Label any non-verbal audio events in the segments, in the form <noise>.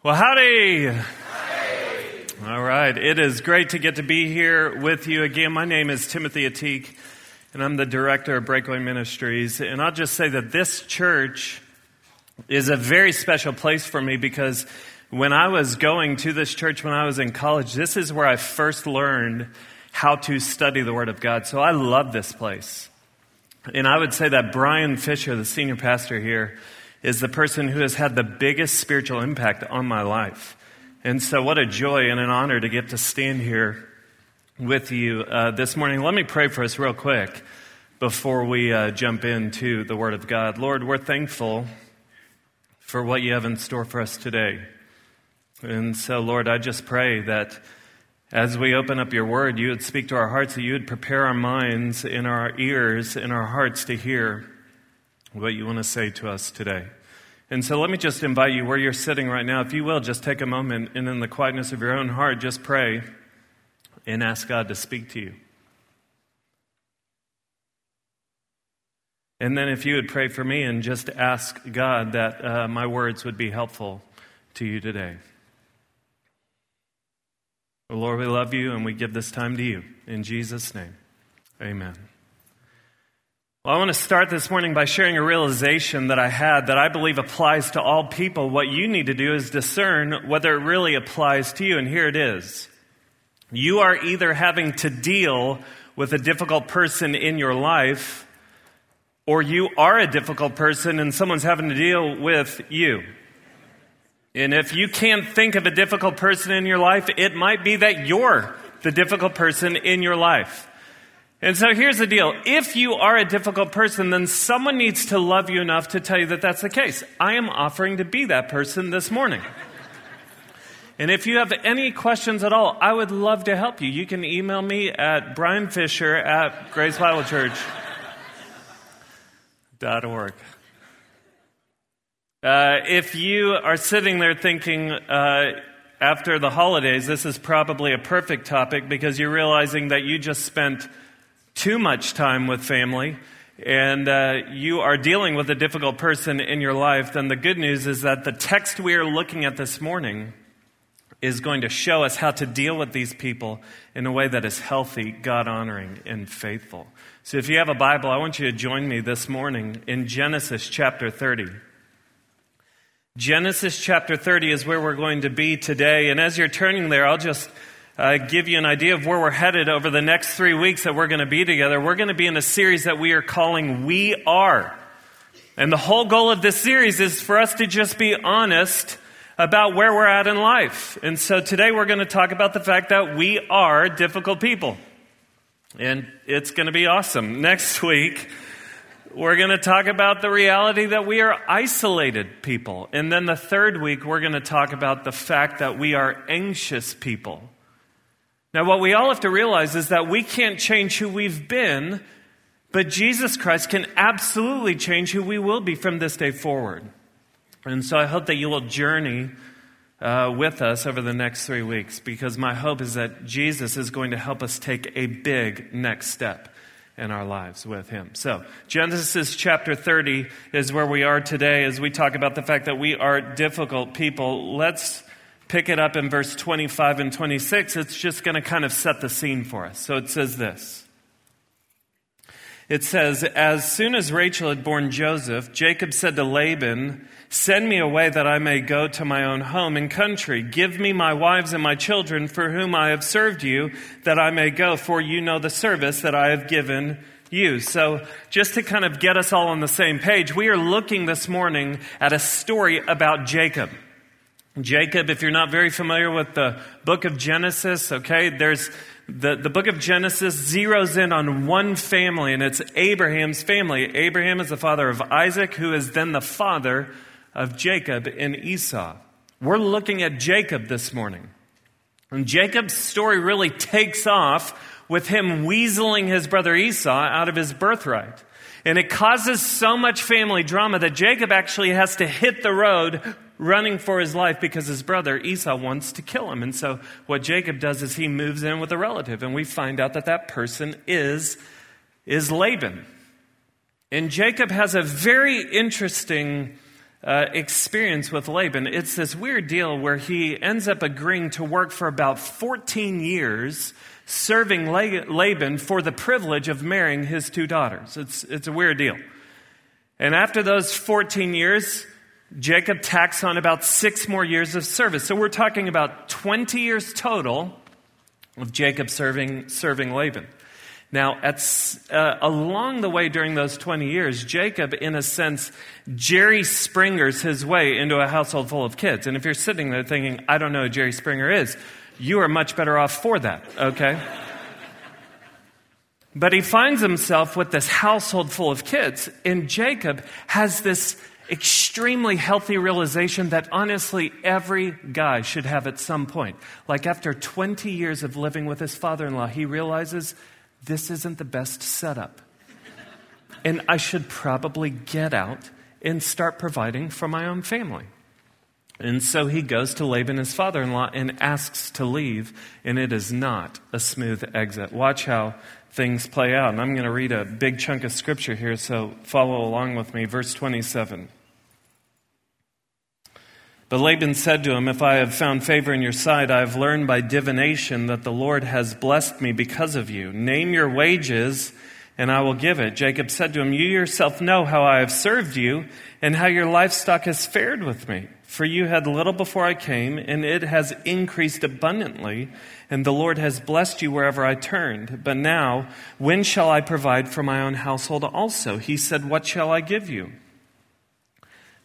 Well, howdy. All right. It is great to get to be here with you again. My name is Timothy Ateek, and I'm the director of Breakaway Ministries. And I'll just say that this church is a very special place for me because when I was going to this church when I was in college, this is where I first learned how to study the Word of God. So I love this place. And I would say that Brian Fisher, the senior pastor here, is the person who has had the biggest spiritual impact on my life. And so, what a joy and an honor to get to stand here with you uh, this morning. Let me pray for us real quick before we uh, jump into the Word of God. Lord, we're thankful for what you have in store for us today. And so, Lord, I just pray that as we open up your Word, you would speak to our hearts, that you would prepare our minds and our ears and our hearts to hear what you want to say to us today. And so let me just invite you where you're sitting right now, if you will, just take a moment and in the quietness of your own heart, just pray and ask God to speak to you. And then if you would pray for me and just ask God that uh, my words would be helpful to you today. Lord, we love you and we give this time to you. In Jesus' name, amen. Well, I want to start this morning by sharing a realization that I had that I believe applies to all people. What you need to do is discern whether it really applies to you, and here it is. You are either having to deal with a difficult person in your life, or you are a difficult person and someone's having to deal with you. And if you can't think of a difficult person in your life, it might be that you're the difficult person in your life. And so here's the deal. If you are a difficult person, then someone needs to love you enough to tell you that that's the case. I am offering to be that person this morning. and if you have any questions at all, I would love to help you. You can email me at brianfisher at gracebiblechurch.org. Uh, if you are sitting there thinking, uh, after the holidays, this is probably a perfect topic because you're realizing that you just spent too much time with family and uh, you are dealing with a difficult person in your life, then the good news is that the text we are looking at this morning is going to show us how to deal with these people in a way that is healthy, God honoring, and faithful. So if you have a Bible, I want you to join me this morning in Genesis chapter 30. Genesis chapter 30 is where we're going to be today. And as you're turning there, I'll just uh, give you an idea of where we're headed over the next three weeks that we're going to be together. We're going to be in a series that we are calling We Are. And the whole goal of this series is for us to just be honest about where we're at in life. And so today we're going to talk about the fact that we are difficult people. And it's going to be awesome. Next week, we're going to talk about the reality that we are isolated people. And then the third week, we're going to talk about the fact that we are anxious people. Now, what we all have to realize is that we can't change who we've been, but Jesus Christ can absolutely change who we will be from this day forward. And so I hope that you will journey uh, with us over the next three weeks because my hope is that Jesus is going to help us take a big next step in our lives with him. So, Genesis chapter 30 is where we are today as we talk about the fact that we are difficult people. Let's pick it up in verse 25 and 26, it's just going to kind of set the scene for us. So it says this. It says, As soon as Rachel had borne Joseph, Jacob said to Laban, Send me away that I may go to my own home and country. Give me my wives and my children for whom I have served you, that I may go, for you know the service that I have given you. So, just to kind of get us all on the same page, we are looking this morning at a story about Jacob. Jacob, if you're not very familiar with the book of Genesis, okay, there's the, the book of Genesis zeroes in on one family, and it's Abraham's family. Abraham is the father of Isaac, who is then the father of Jacob and Esau. We're looking at Jacob this morning. And Jacob's story really takes off with him weaseling his brother Esau out of his birthright. And it causes so much family drama that Jacob actually has to hit the road running for his life because his brother Esau wants to kill him. And so what Jacob does is he moves in with a relative, and we find out that that person is, is Laban. And Jacob has a very interesting uh, experience with Laban. It's this weird deal where he ends up agreeing to work for about 14 years serving Laban for the privilege of marrying his two daughters. It's, it's a weird deal. And after those 14 years, Jacob tacks on about six more years of service. So we're talking about 20 years total of Jacob serving, serving Laban. Now, at, uh, along the way during those 20 years, Jacob, in a sense, Jerry Springers his way into a household full of kids. And if you're sitting there thinking, I don't know who Jerry Springer is, you are much better off for that, okay? <laughs> but he finds himself with this household full of kids, and Jacob has this extremely healthy realization that honestly every guy should have at some point. Like after 20 years of living with his father in law, he realizes this isn't the best setup. and I should probably get out and start providing for my own family. And so he goes to Laban, his father in law, and asks to leave, and it is not a smooth exit. Watch how things play out. And I'm going to read a big chunk of scripture here, so follow along with me. Verse 27. But Laban said to him, If I have found favor in your sight, I have learned by divination that the Lord has blessed me because of you. Name your wages, and I will give it. Jacob said to him, You yourself know how I have served you, and how your livestock has fared with me. For you had little before I came, and it has increased abundantly, and the Lord has blessed you wherever I turned. But now, when shall I provide for my own household also? He said, What shall I give you?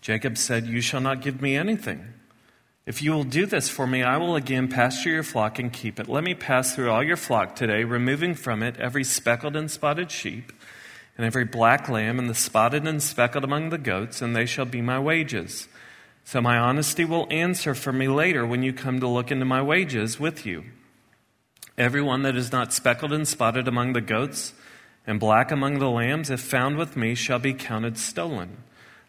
Jacob said, You shall not give me anything. If you will do this for me, I will again pasture your flock and keep it. Let me pass through all your flock today, removing from it every speckled and spotted sheep, and every black lamb, and the spotted and speckled among the goats, and they shall be my wages. So my honesty will answer for me later when you come to look into my wages with you. Everyone that is not speckled and spotted among the goats and black among the lambs, if found with me, shall be counted stolen.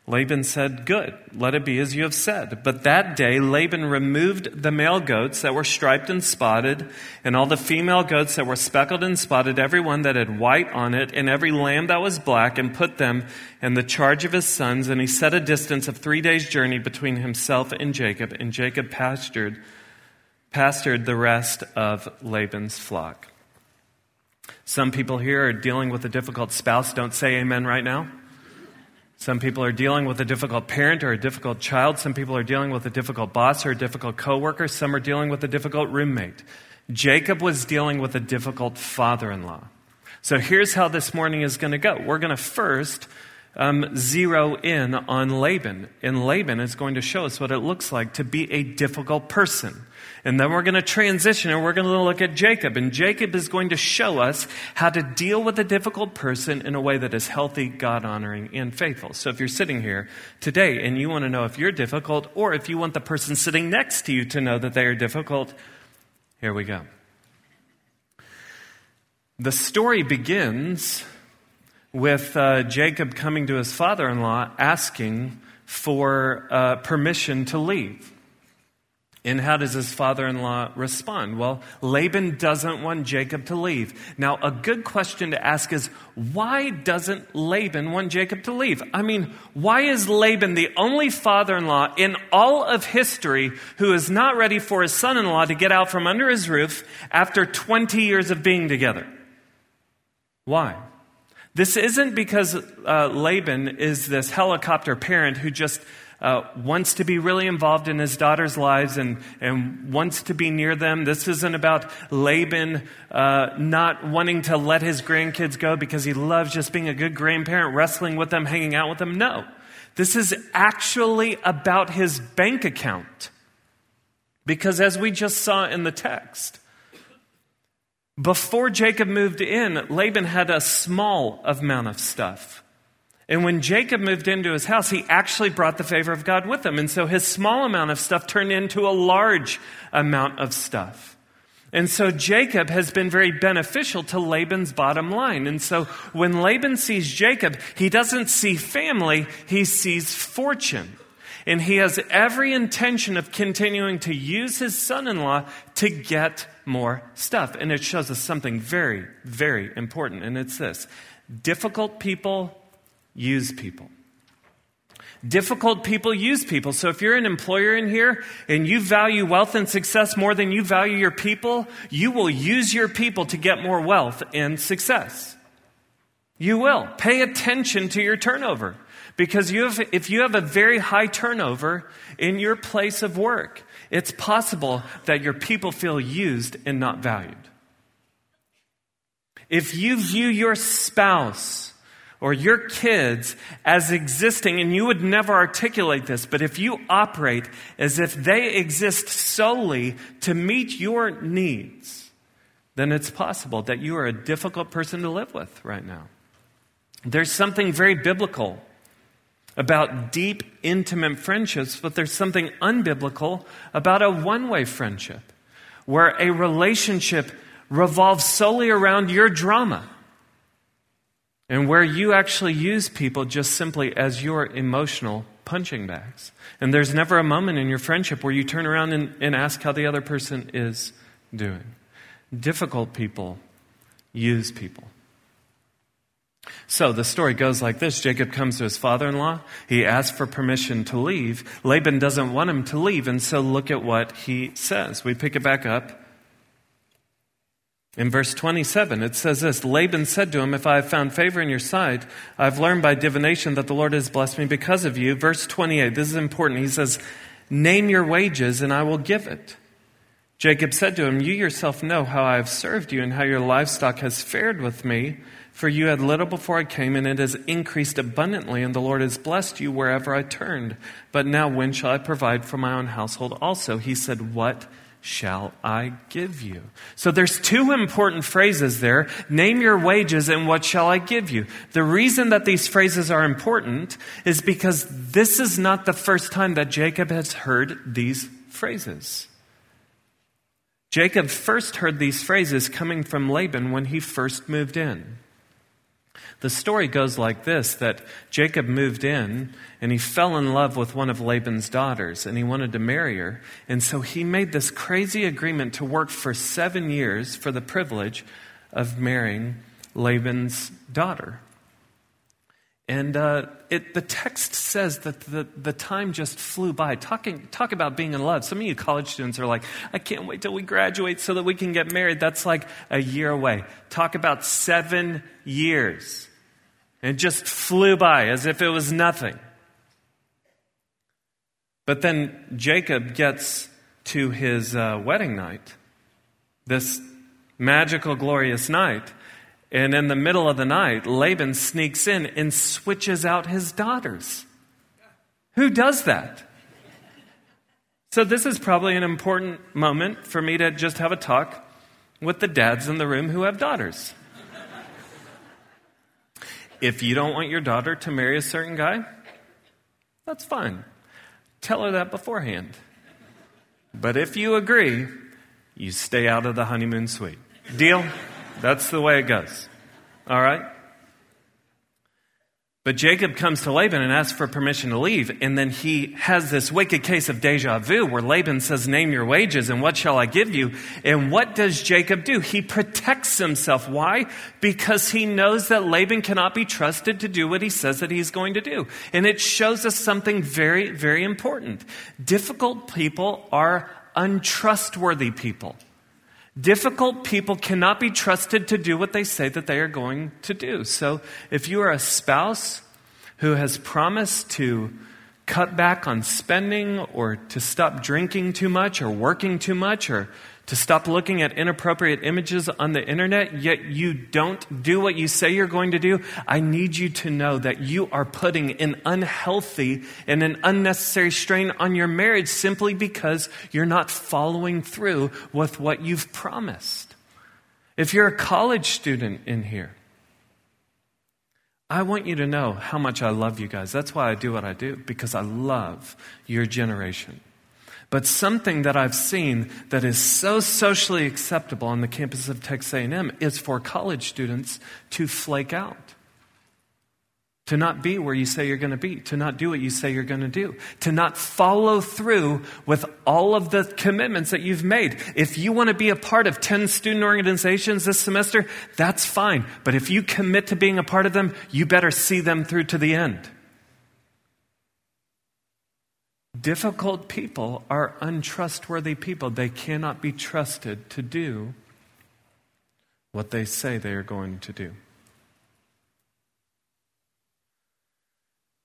Laban said, Good, let it be as you have said. But that day Laban removed the male goats that were striped and spotted, and all the female goats that were speckled and spotted, every one that had white on it, and every lamb that was black, and put them in the charge of his sons. And he set a distance of three days' journey between himself and Jacob, and Jacob pastured, pastured the rest of Laban's flock. Some people here are dealing with a difficult spouse. Don't say amen right now. Some people are dealing with a difficult parent or a difficult child. Some people are dealing with a difficult boss or a difficult coworker. Some are dealing with a difficult roommate. Jacob was dealing with a difficult father in law. So here's how this morning is going to go. We're going to first um, zero in on Laban. And Laban is going to show us what it looks like to be a difficult person. And then we're going to transition and we're going to look at Jacob. And Jacob is going to show us how to deal with a difficult person in a way that is healthy, God honoring, and faithful. So if you're sitting here today and you want to know if you're difficult or if you want the person sitting next to you to know that they are difficult, here we go. The story begins with uh, Jacob coming to his father in law asking for uh, permission to leave. And how does his father in law respond? Well, Laban doesn't want Jacob to leave. Now, a good question to ask is why doesn't Laban want Jacob to leave? I mean, why is Laban the only father in law in all of history who is not ready for his son in law to get out from under his roof after 20 years of being together? Why? This isn't because uh, Laban is this helicopter parent who just uh, wants to be really involved in his daughter's lives and, and wants to be near them. This isn't about Laban uh, not wanting to let his grandkids go because he loves just being a good grandparent, wrestling with them, hanging out with them. No. This is actually about his bank account. Because as we just saw in the text, before Jacob moved in, Laban had a small amount of stuff. And when Jacob moved into his house, he actually brought the favor of God with him. And so his small amount of stuff turned into a large amount of stuff. And so Jacob has been very beneficial to Laban's bottom line. And so when Laban sees Jacob, he doesn't see family, he sees fortune. And he has every intention of continuing to use his son in law to get more stuff. And it shows us something very, very important. And it's this difficult people use people. Difficult people use people. So if you're an employer in here and you value wealth and success more than you value your people, you will use your people to get more wealth and success. You will. Pay attention to your turnover. Because you have, if you have a very high turnover in your place of work, it's possible that your people feel used and not valued. If you view your spouse or your kids as existing, and you would never articulate this, but if you operate as if they exist solely to meet your needs, then it's possible that you are a difficult person to live with right now. There's something very biblical about deep, intimate friendships, but there's something unbiblical about a one way friendship where a relationship revolves solely around your drama and where you actually use people just simply as your emotional punching bags. And there's never a moment in your friendship where you turn around and, and ask how the other person is doing. Difficult people use people. So the story goes like this Jacob comes to his father in law. He asks for permission to leave. Laban doesn't want him to leave, and so look at what he says. We pick it back up. In verse 27, it says this Laban said to him, If I have found favor in your sight, I've learned by divination that the Lord has blessed me because of you. Verse 28, this is important. He says, Name your wages, and I will give it. Jacob said to him, You yourself know how I have served you and how your livestock has fared with me. For you had little before I came, and it has increased abundantly, and the Lord has blessed you wherever I turned. But now, when shall I provide for my own household also? He said, What shall I give you? So there's two important phrases there. Name your wages and what shall I give you? The reason that these phrases are important is because this is not the first time that Jacob has heard these phrases. Jacob first heard these phrases coming from Laban when he first moved in. The story goes like this that Jacob moved in and he fell in love with one of Laban's daughters and he wanted to marry her. And so he made this crazy agreement to work for seven years for the privilege of marrying Laban's daughter. And uh, it, the text says that the, the time just flew by. Talking, talk about being in love. Some of you college students are like, I can't wait till we graduate so that we can get married. That's like a year away. Talk about seven years. And it just flew by as if it was nothing. But then Jacob gets to his uh, wedding night, this magical, glorious night, and in the middle of the night, Laban sneaks in and switches out his daughters. Who does that? So, this is probably an important moment for me to just have a talk with the dads in the room who have daughters. If you don't want your daughter to marry a certain guy, that's fine. Tell her that beforehand. But if you agree, you stay out of the honeymoon suite. Deal? That's the way it goes. All right? But Jacob comes to Laban and asks for permission to leave. And then he has this wicked case of deja vu where Laban says, Name your wages and what shall I give you? And what does Jacob do? He protects himself. Why? Because he knows that Laban cannot be trusted to do what he says that he's going to do. And it shows us something very, very important. Difficult people are untrustworthy people. Difficult people cannot be trusted to do what they say that they are going to do. So if you are a spouse who has promised to cut back on spending or to stop drinking too much or working too much or to stop looking at inappropriate images on the internet, yet you don't do what you say you're going to do, I need you to know that you are putting an unhealthy and an unnecessary strain on your marriage simply because you're not following through with what you've promised. If you're a college student in here, I want you to know how much I love you guys. That's why I do what I do, because I love your generation. But something that I've seen that is so socially acceptable on the campus of Texas A&M is for college students to flake out. To not be where you say you're going to be, to not do what you say you're going to do, to not follow through with all of the commitments that you've made. If you want to be a part of 10 student organizations this semester, that's fine. But if you commit to being a part of them, you better see them through to the end. Difficult people are untrustworthy people. They cannot be trusted to do what they say they are going to do.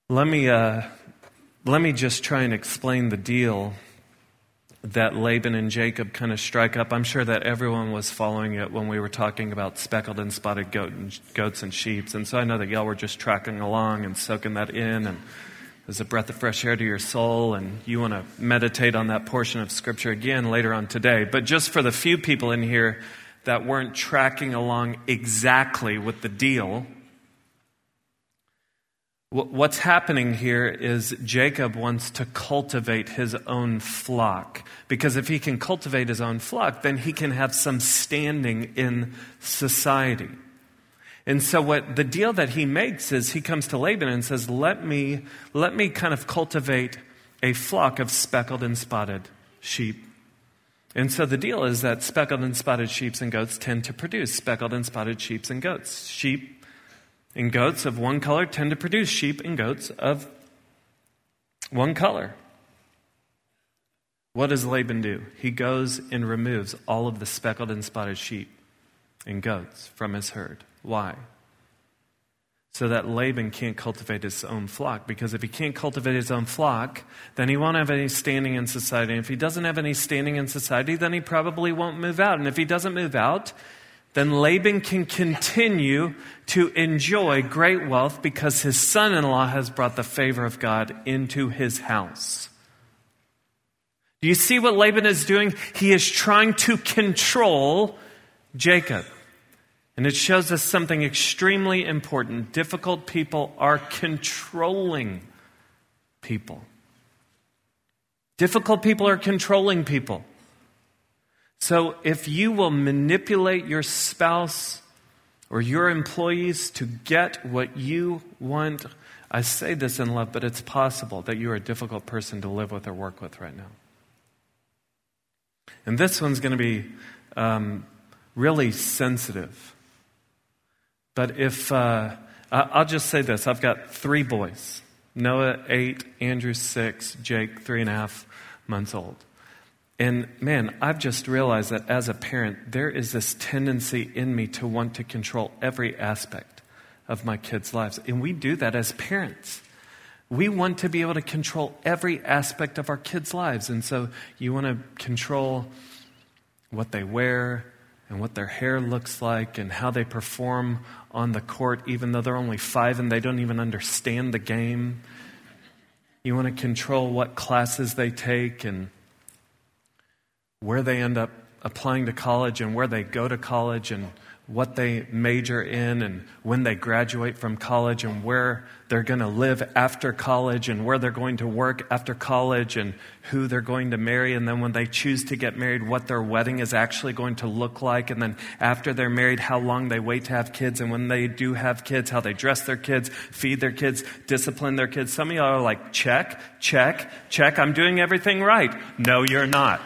Let me, uh, let me just try and explain the deal that Laban and Jacob kind of strike up. I'm sure that everyone was following it when we were talking about speckled and spotted goat and, goats and sheep. And so I know that y'all were just tracking along and soaking that in. And as a breath of fresh air to your soul. And you want to meditate on that portion of Scripture again later on today. But just for the few people in here that weren't tracking along exactly with the deal, What's happening here is Jacob wants to cultivate his own flock. Because if he can cultivate his own flock, then he can have some standing in society. And so what the deal that he makes is he comes to Laban and says, Let me, let me kind of cultivate a flock of speckled and spotted sheep. And so the deal is that speckled and spotted sheep and goats tend to produce speckled and spotted sheep and goats. Sheep and goats of one color tend to produce sheep and goats of one color. What does Laban do? He goes and removes all of the speckled and spotted sheep and goats from his herd. Why? So that Laban can't cultivate his own flock. Because if he can't cultivate his own flock, then he won't have any standing in society. And if he doesn't have any standing in society, then he probably won't move out. And if he doesn't move out, then Laban can continue to enjoy great wealth because his son in law has brought the favor of God into his house. Do you see what Laban is doing? He is trying to control Jacob. And it shows us something extremely important. Difficult people are controlling people. Difficult people are controlling people. So if you will manipulate your spouse or your employees to get what you want, I say this in love, but it's possible that you're a difficult person to live with or work with right now. And this one's going to be um, really sensitive. But if, uh, I'll just say this I've got three boys Noah, eight, Andrew, six, Jake, three and a half months old. And man, I've just realized that as a parent, there is this tendency in me to want to control every aspect of my kids' lives. And we do that as parents. We want to be able to control every aspect of our kids' lives. And so you want to control what they wear and what their hair looks like and how they perform on the court, even though they're only five and they don't even understand the game. You want to control what classes they take and where they end up applying to college and where they go to college and what they major in and when they graduate from college and where they're going to live after college and where they're going to work after college and who they're going to marry. And then when they choose to get married, what their wedding is actually going to look like. And then after they're married, how long they wait to have kids. And when they do have kids, how they dress their kids, feed their kids, discipline their kids. Some of y'all are like, check, check, check. I'm doing everything right. No, you're not.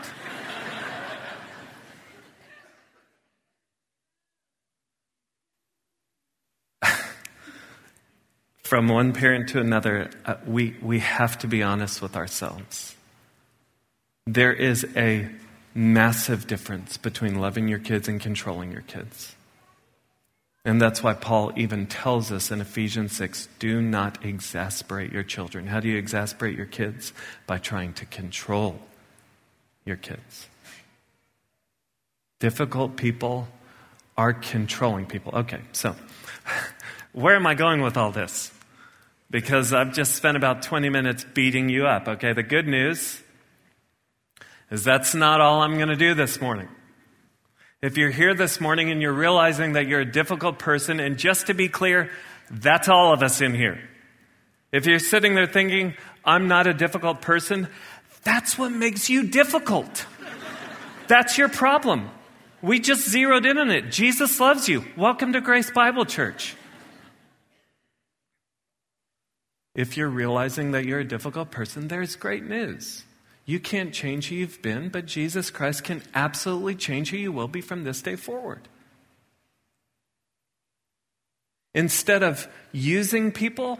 From one parent to another, uh, we, we have to be honest with ourselves. There is a massive difference between loving your kids and controlling your kids. And that's why Paul even tells us in Ephesians 6 do not exasperate your children. How do you exasperate your kids? By trying to control your kids. Difficult people are controlling people. Okay, so <laughs> where am I going with all this? Because I've just spent about 20 minutes beating you up. Okay, the good news is that's not all I'm going to do this morning. If you're here this morning and you're realizing that you're a difficult person, and just to be clear, that's all of us in here. If you're sitting there thinking, I'm not a difficult person, that's what makes you difficult. That's your problem. We just zeroed in on it. Jesus loves you. Welcome to Grace Bible Church. If you're realizing that you're a difficult person, there's great news. You can't change who you've been, but Jesus Christ can absolutely change who you will be from this day forward. Instead of using people,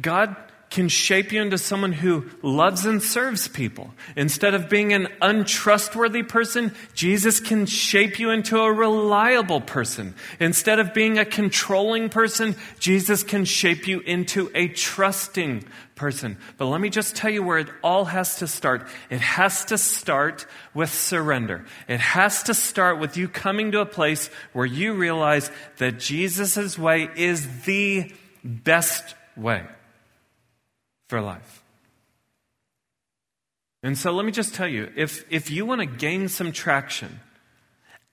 God can shape you into someone who loves and serves people. Instead of being an untrustworthy person, Jesus can shape you into a reliable person. Instead of being a controlling person, Jesus can shape you into a trusting person. But let me just tell you where it all has to start. It has to start with surrender. It has to start with you coming to a place where you realize that Jesus' way is the best way for life. And so let me just tell you if, if you want to gain some traction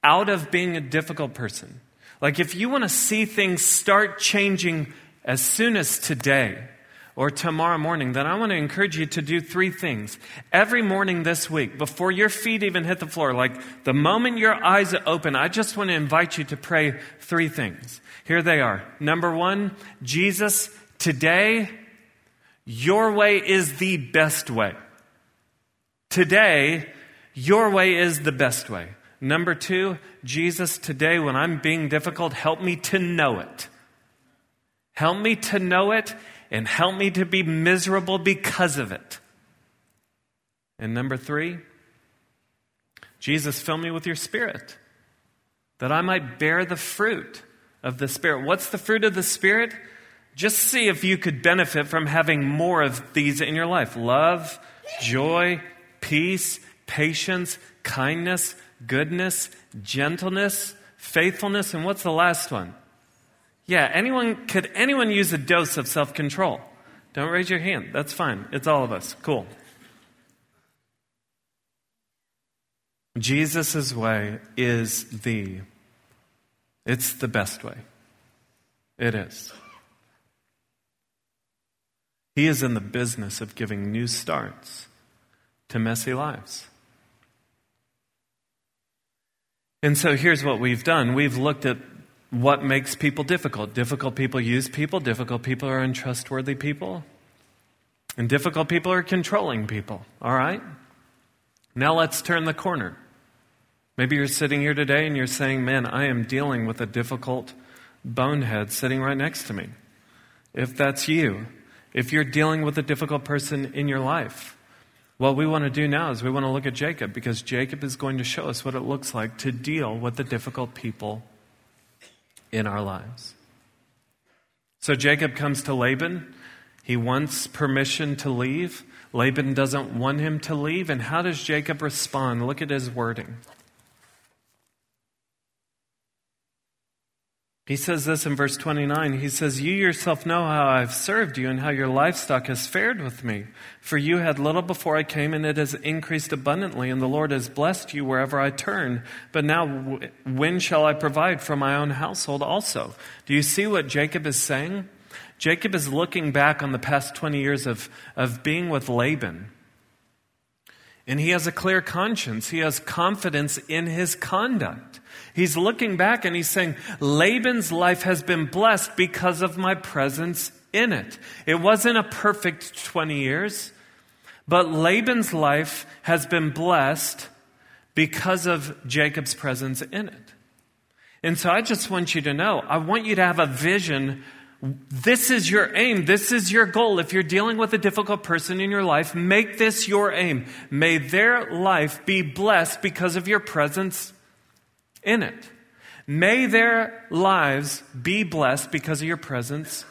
out of being a difficult person, like if you want to see things start changing as soon as today or tomorrow morning, then I want to encourage you to do three things. Every morning this week, before your feet even hit the floor, like the moment your eyes open, I just want to invite you to pray three things. Here they are. Number one, Jesus, today, your way is the best way. Today, your way is the best way. Number two, Jesus, today when I'm being difficult, help me to know it. Help me to know it and help me to be miserable because of it. And number three, Jesus, fill me with your spirit that I might bear the fruit of the Spirit. What's the fruit of the Spirit? Just see if you could benefit from having more of these in your life love, joy, peace, patience, kindness, goodness, gentleness, faithfulness, and what's the last one? Yeah, anyone could anyone use a dose of self-control? Don't raise your hand. That's fine. It's all of us. Cool. Jesus' way is the it's the best way. It is. He is in the business of giving new starts to messy lives. And so here's what we've done we've looked at what makes people difficult. Difficult people use people, difficult people are untrustworthy people, and difficult people are controlling people. All right? Now let's turn the corner. Maybe you're sitting here today and you're saying, Man, I am dealing with a difficult bonehead sitting right next to me. If that's you, if you're dealing with a difficult person in your life, what we want to do now is we want to look at Jacob because Jacob is going to show us what it looks like to deal with the difficult people in our lives. So Jacob comes to Laban. He wants permission to leave. Laban doesn't want him to leave. And how does Jacob respond? Look at his wording. He says this in verse 29. He says, You yourself know how I've served you and how your livestock has fared with me. For you had little before I came, and it has increased abundantly, and the Lord has blessed you wherever I turn. But now, when shall I provide for my own household also? Do you see what Jacob is saying? Jacob is looking back on the past 20 years of, of being with Laban. And he has a clear conscience. He has confidence in his conduct. He's looking back and he's saying, Laban's life has been blessed because of my presence in it. It wasn't a perfect 20 years, but Laban's life has been blessed because of Jacob's presence in it. And so I just want you to know, I want you to have a vision this is your aim. This is your goal. If you're dealing with a difficult person in your life, make this your aim. May their life be blessed because of your presence in it. May their lives be blessed because of your presence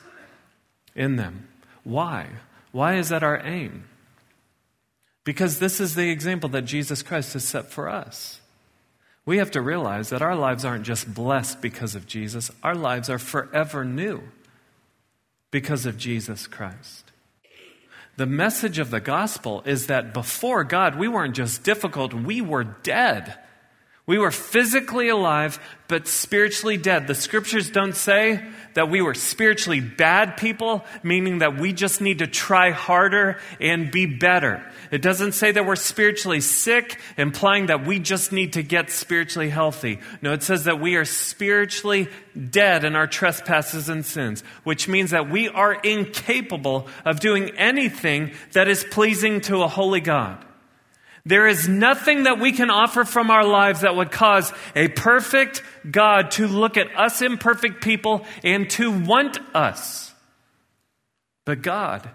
in them. Why? Why is that our aim? Because this is the example that Jesus Christ has set for us. We have to realize that our lives aren't just blessed because of Jesus, our lives are forever new because of Jesus Christ. The message of the gospel is that before God, we weren't just difficult, we were dead. We were physically alive, but spiritually dead. The scriptures don't say that we were spiritually bad people, meaning that we just need to try harder and be better. It doesn't say that we're spiritually sick, implying that we just need to get spiritually healthy. No, it says that we are spiritually dead in our trespasses and sins, which means that we are incapable of doing anything that is pleasing to a holy God. There is nothing that we can offer from our lives that would cause a perfect God to look at us imperfect people and to want us. But God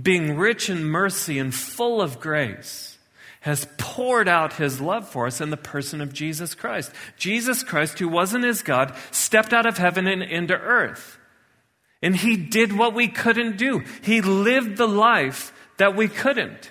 being rich in mercy and full of grace, has poured out his love for us in the person of Jesus Christ. Jesus Christ, who wasn't his God, stepped out of heaven and into earth. And he did what we couldn't do. He lived the life that we couldn't.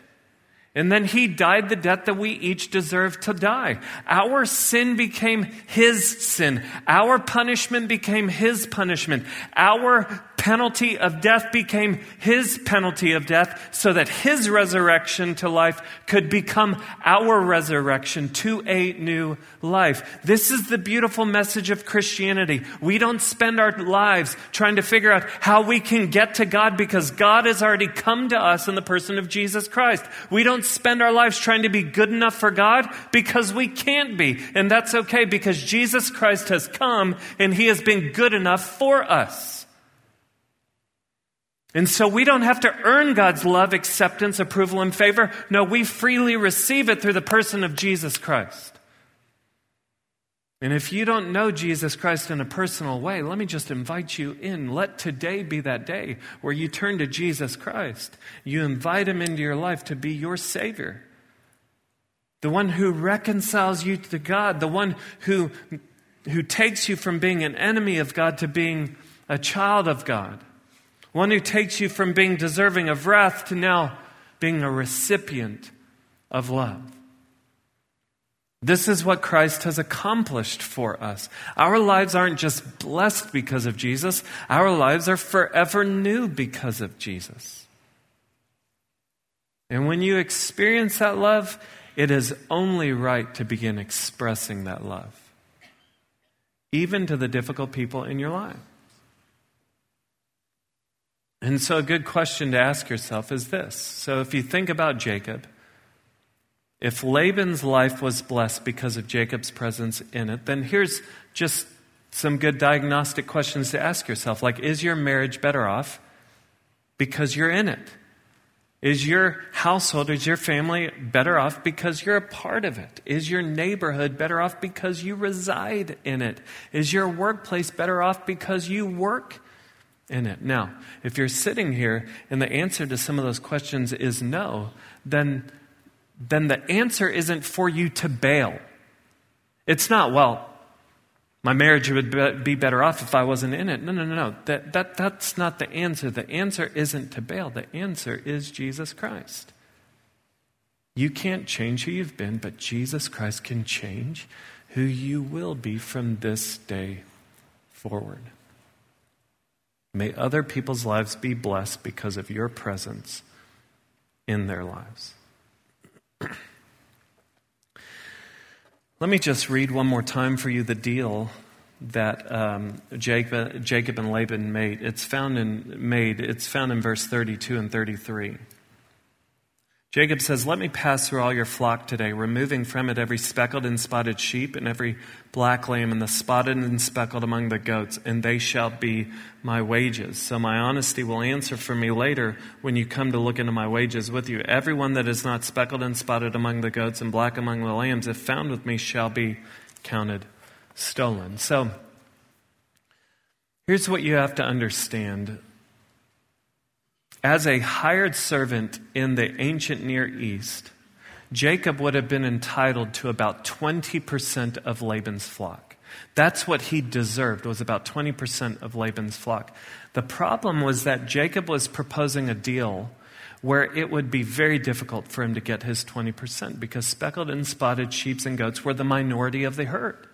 And then he died the death that we each deserve to die. Our sin became his sin. Our punishment became his punishment. Our penalty of death became his penalty of death so that his resurrection to life could become our resurrection to a new life. This is the beautiful message of Christianity. We don't spend our lives trying to figure out how we can get to God because God has already come to us in the person of Jesus Christ. We don't spend our lives trying to be good enough for God because we can't be. And that's okay because Jesus Christ has come and he has been good enough for us. And so we don't have to earn God's love, acceptance, approval, and favor. No, we freely receive it through the person of Jesus Christ. And if you don't know Jesus Christ in a personal way, let me just invite you in. Let today be that day where you turn to Jesus Christ. You invite him into your life to be your Savior. The one who reconciles you to God, the one who, who takes you from being an enemy of God to being a child of God. One who takes you from being deserving of wrath to now being a recipient of love. This is what Christ has accomplished for us. Our lives aren't just blessed because of Jesus, our lives are forever new because of Jesus. And when you experience that love, it is only right to begin expressing that love, even to the difficult people in your life. And so, a good question to ask yourself is this. So, if you think about Jacob, if Laban's life was blessed because of Jacob's presence in it, then here's just some good diagnostic questions to ask yourself. Like, is your marriage better off because you're in it? Is your household, is your family better off because you're a part of it? Is your neighborhood better off because you reside in it? Is your workplace better off because you work in it. Now, if you're sitting here and the answer to some of those questions is no, then, then the answer isn't for you to bail. It's not, well, my marriage would be better off if I wasn't in it. No, no, no, no. That, that, that's not the answer. The answer isn't to bail, the answer is Jesus Christ. You can't change who you've been, but Jesus Christ can change who you will be from this day forward. May other people's lives be blessed because of your presence in their lives. <clears throat> Let me just read one more time for you the deal that um, Jacob, Jacob and Laban made. It's found in made. It's found in verse 32 and 33. Jacob says, Let me pass through all your flock today, removing from it every speckled and spotted sheep and every black lamb and the spotted and speckled among the goats, and they shall be my wages. So my honesty will answer for me later when you come to look into my wages with you. Everyone that is not speckled and spotted among the goats and black among the lambs, if found with me, shall be counted stolen. So here's what you have to understand as a hired servant in the ancient Near East, Jacob would have been entitled to about 20% of Laban's flock. That's what he deserved, was about 20% of Laban's flock. The problem was that Jacob was proposing a deal where it would be very difficult for him to get his 20% because speckled and spotted sheep and goats were the minority of the herd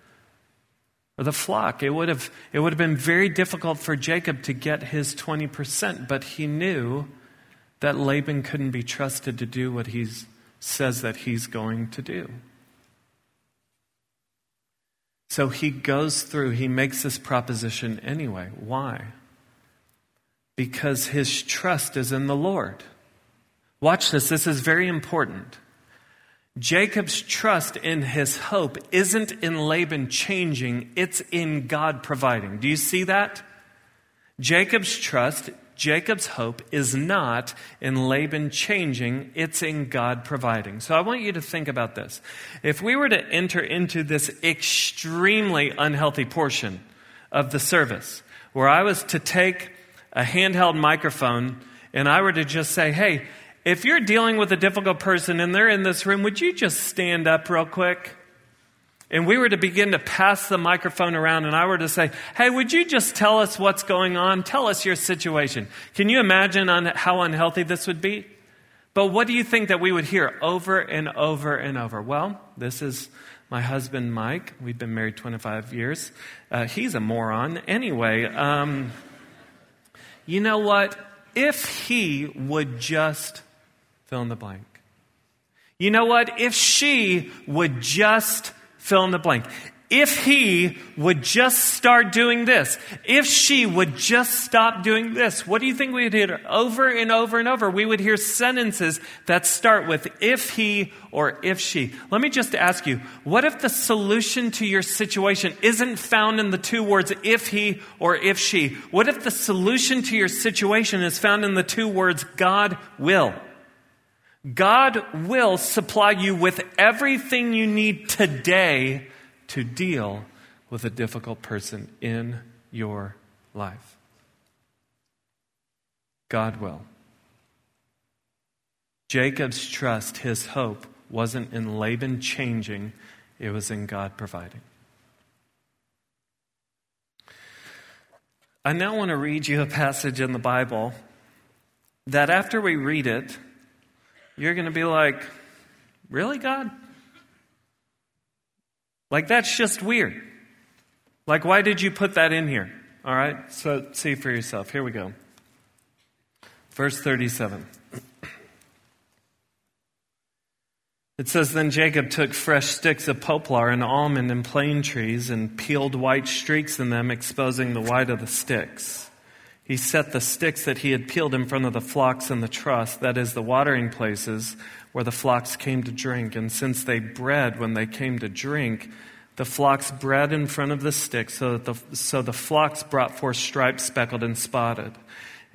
or the flock. It would have, it would have been very difficult for Jacob to get his 20%, but he knew that Laban couldn't be trusted to do what he says that he's going to do. So he goes through, he makes this proposition anyway. Why? Because his trust is in the Lord. Watch this, this is very important. Jacob's trust in his hope isn't in Laban changing, it's in God providing. Do you see that? Jacob's trust, Jacob's hope is not in Laban changing, it's in God providing. So I want you to think about this. If we were to enter into this extremely unhealthy portion of the service, where I was to take a handheld microphone and I were to just say, hey, if you're dealing with a difficult person and they're in this room, would you just stand up real quick? And we were to begin to pass the microphone around, and I were to say, Hey, would you just tell us what's going on? Tell us your situation. Can you imagine on how unhealthy this would be? But what do you think that we would hear over and over and over? Well, this is my husband, Mike. We've been married 25 years. Uh, he's a moron. Anyway, um, you know what? If he would just fill in the blank. You know what? If she would just fill in the blank. If he would just start doing this, if she would just stop doing this, what do you think we would hear over and over and over? We would hear sentences that start with if he or if she. Let me just ask you, what if the solution to your situation isn't found in the two words if he or if she? What if the solution to your situation is found in the two words God will? God will supply you with everything you need today to deal with a difficult person in your life. God will. Jacob's trust, his hope, wasn't in Laban changing, it was in God providing. I now want to read you a passage in the Bible that after we read it, you're going to be like, Really, God? Like, that's just weird. Like, why did you put that in here? All right, so see for yourself. Here we go. Verse 37. It says, Then Jacob took fresh sticks of poplar and almond and plane trees and peeled white streaks in them, exposing the white of the sticks. He set the sticks that he had peeled in front of the flocks in the truss, that is, the watering places where the flocks came to drink. And since they bred when they came to drink, the flocks bred in front of the sticks, so that the, so the flocks brought forth striped, speckled, and spotted.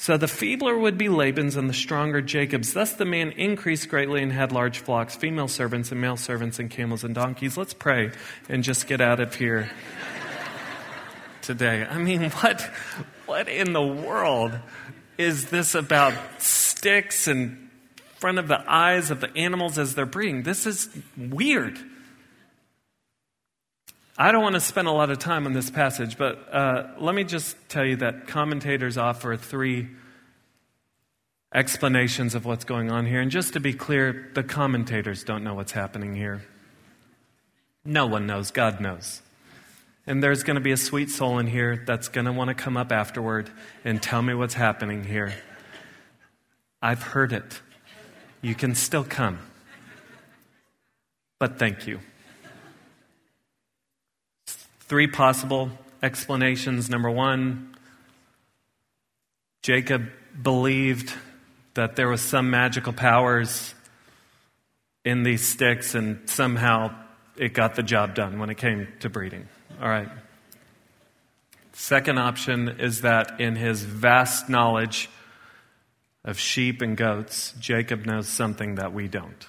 So the feebler would be Laban's and the stronger Jacob's. Thus the man increased greatly and had large flocks, female servants and male servants, and camels and donkeys. Let's pray and just get out of here <laughs> today. I mean, what, what in the world is this about sticks in front of the eyes of the animals as they're breeding? This is weird. I don't want to spend a lot of time on this passage, but uh, let me just tell you that commentators offer three explanations of what's going on here. And just to be clear, the commentators don't know what's happening here. No one knows, God knows. And there's going to be a sweet soul in here that's going to want to come up afterward and tell me what's happening here. I've heard it. You can still come. But thank you. Three possible explanations. Number one, Jacob believed that there was some magical powers in these sticks and somehow it got the job done when it came to breeding. All right. Second option is that in his vast knowledge of sheep and goats, Jacob knows something that we don't.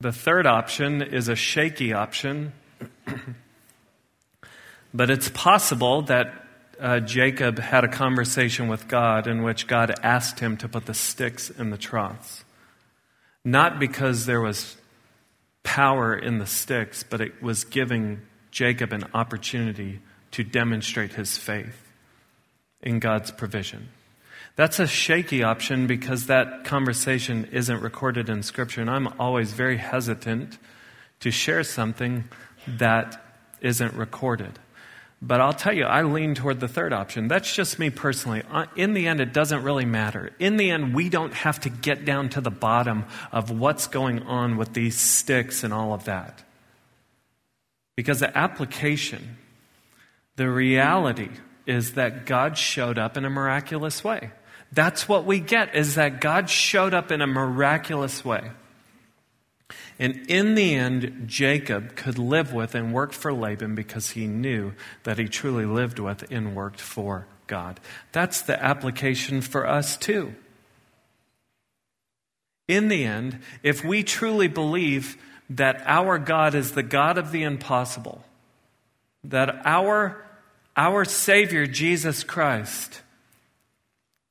The third option is a shaky option <coughs> but it's possible that uh, Jacob had a conversation with God in which God asked him to put the sticks in the troughs. Not because there was power in the sticks, but it was giving Jacob an opportunity to demonstrate his faith in God's provision. That's a shaky option because that conversation isn't recorded in Scripture, and I'm always very hesitant to share something that isn't recorded. But I'll tell you, I lean toward the third option. That's just me personally. In the end, it doesn't really matter. In the end, we don't have to get down to the bottom of what's going on with these sticks and all of that. Because the application, the reality is that God showed up in a miraculous way. That's what we get is that God showed up in a miraculous way. And in the end, Jacob could live with and work for Laban because he knew that he truly lived with and worked for God. That's the application for us too. In the end, if we truly believe that our God is the God of the impossible, that our, our Savior, Jesus Christ,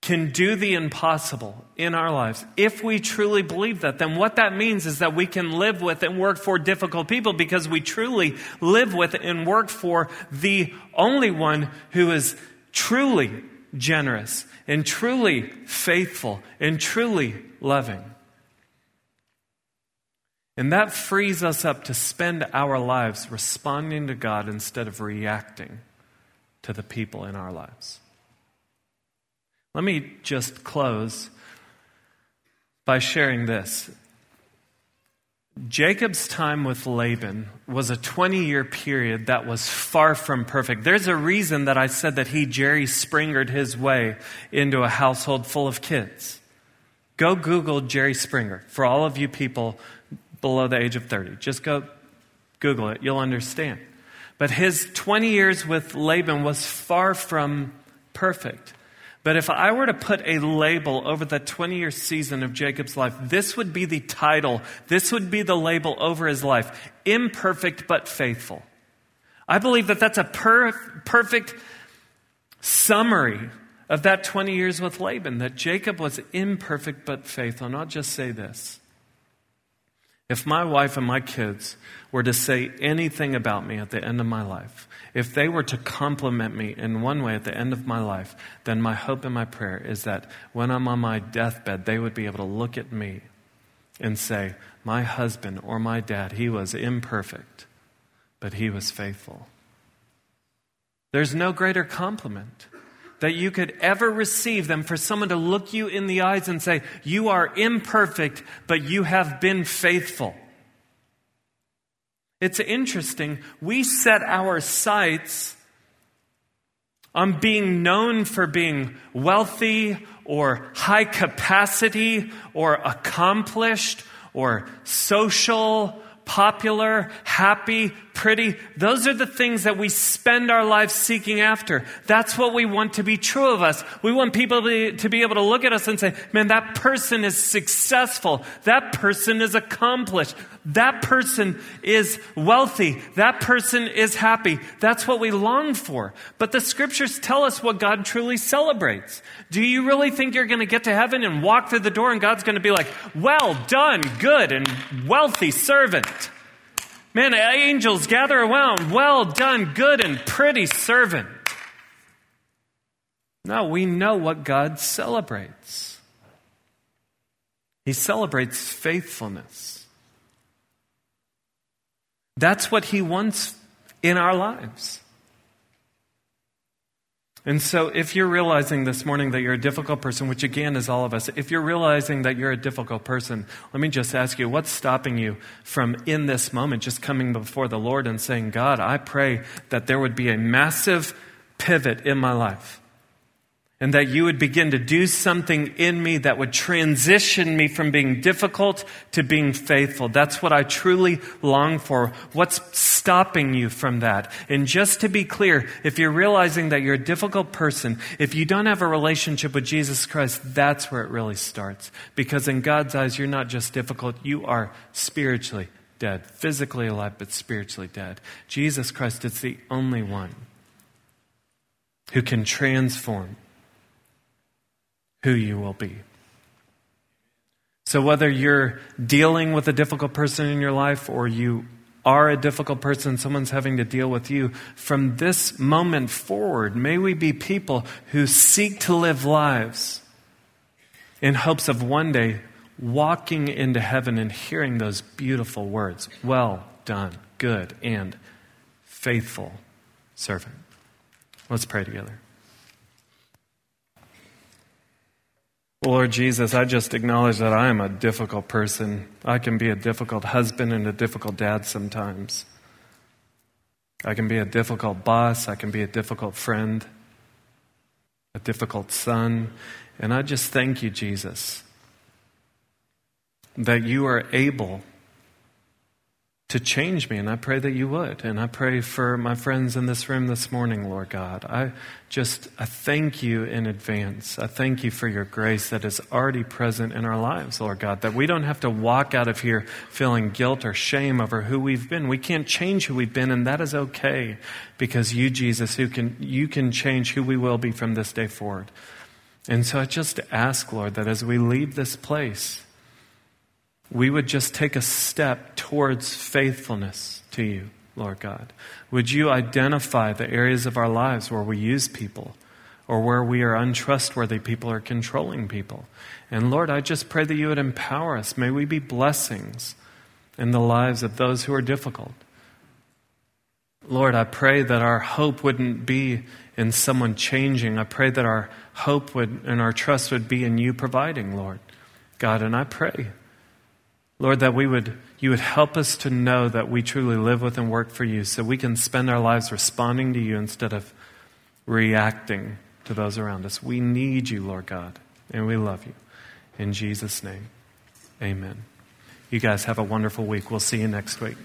can do the impossible in our lives. If we truly believe that, then what that means is that we can live with and work for difficult people because we truly live with and work for the only one who is truly generous and truly faithful and truly loving. And that frees us up to spend our lives responding to God instead of reacting to the people in our lives. Let me just close by sharing this. Jacob's time with Laban was a 20 year period that was far from perfect. There's a reason that I said that he Jerry Springered his way into a household full of kids. Go Google Jerry Springer for all of you people below the age of 30. Just go Google it, you'll understand. But his 20 years with Laban was far from perfect. But if I were to put a label over the 20 year season of Jacob's life, this would be the title, this would be the label over his life imperfect but faithful. I believe that that's a per- perfect summary of that 20 years with Laban, that Jacob was imperfect but faithful. And I'll just say this if my wife and my kids were to say anything about me at the end of my life, if they were to compliment me in one way at the end of my life, then my hope and my prayer is that when I'm on my deathbed, they would be able to look at me and say, My husband or my dad, he was imperfect, but he was faithful. There's no greater compliment that you could ever receive than for someone to look you in the eyes and say, You are imperfect, but you have been faithful. It's interesting. We set our sights on being known for being wealthy or high capacity or accomplished or social popular, happy, pretty. Those are the things that we spend our lives seeking after. That's what we want to be true of us. We want people to, be able to look at us and say, man, that person is successful. That person is accomplished. That person is wealthy. That person is happy. That's what we long for. But the scriptures tell us what God truly celebrates. Do you really think you're going to get to heaven and walk through the door and God's going to be like, well done, good and wealthy servant? Man, angels gather around, well done, good and pretty servant. No, we know what God celebrates. He celebrates faithfulness. That's what He wants in our lives. And so, if you're realizing this morning that you're a difficult person, which again is all of us, if you're realizing that you're a difficult person, let me just ask you what's stopping you from in this moment just coming before the Lord and saying, God, I pray that there would be a massive pivot in my life and that you would begin to do something in me that would transition me from being difficult to being faithful. That's what I truly long for. What's stopping you from that? And just to be clear, if you're realizing that you're a difficult person, if you don't have a relationship with Jesus Christ, that's where it really starts. Because in God's eyes, you're not just difficult, you are spiritually dead, physically alive, but spiritually dead. Jesus Christ is the only one who can transform who you will be. So, whether you're dealing with a difficult person in your life or you are a difficult person, someone's having to deal with you, from this moment forward, may we be people who seek to live lives in hopes of one day walking into heaven and hearing those beautiful words Well done, good and faithful servant. Let's pray together. Lord Jesus, I just acknowledge that I am a difficult person. I can be a difficult husband and a difficult dad sometimes. I can be a difficult boss. I can be a difficult friend, a difficult son. And I just thank you, Jesus, that you are able to change me, and I pray that you would. And I pray for my friends in this room this morning, Lord God. I just I thank you in advance. I thank you for your grace that is already present in our lives, Lord God, that we don't have to walk out of here feeling guilt or shame over who we've been. We can't change who we've been, and that is okay because you, Jesus, who can you can change who we will be from this day forward. And so I just ask, Lord, that as we leave this place, we would just take a step towards faithfulness to you, Lord God. Would you identify the areas of our lives where we use people or where we are untrustworthy people or controlling people? And Lord, I just pray that you would empower us. May we be blessings in the lives of those who are difficult. Lord, I pray that our hope wouldn't be in someone changing. I pray that our hope would and our trust would be in you providing, Lord. God, and I pray Lord, that we would, you would help us to know that we truly live with and work for you so we can spend our lives responding to you instead of reacting to those around us. We need you, Lord God, and we love you. In Jesus' name, amen. You guys have a wonderful week. We'll see you next week.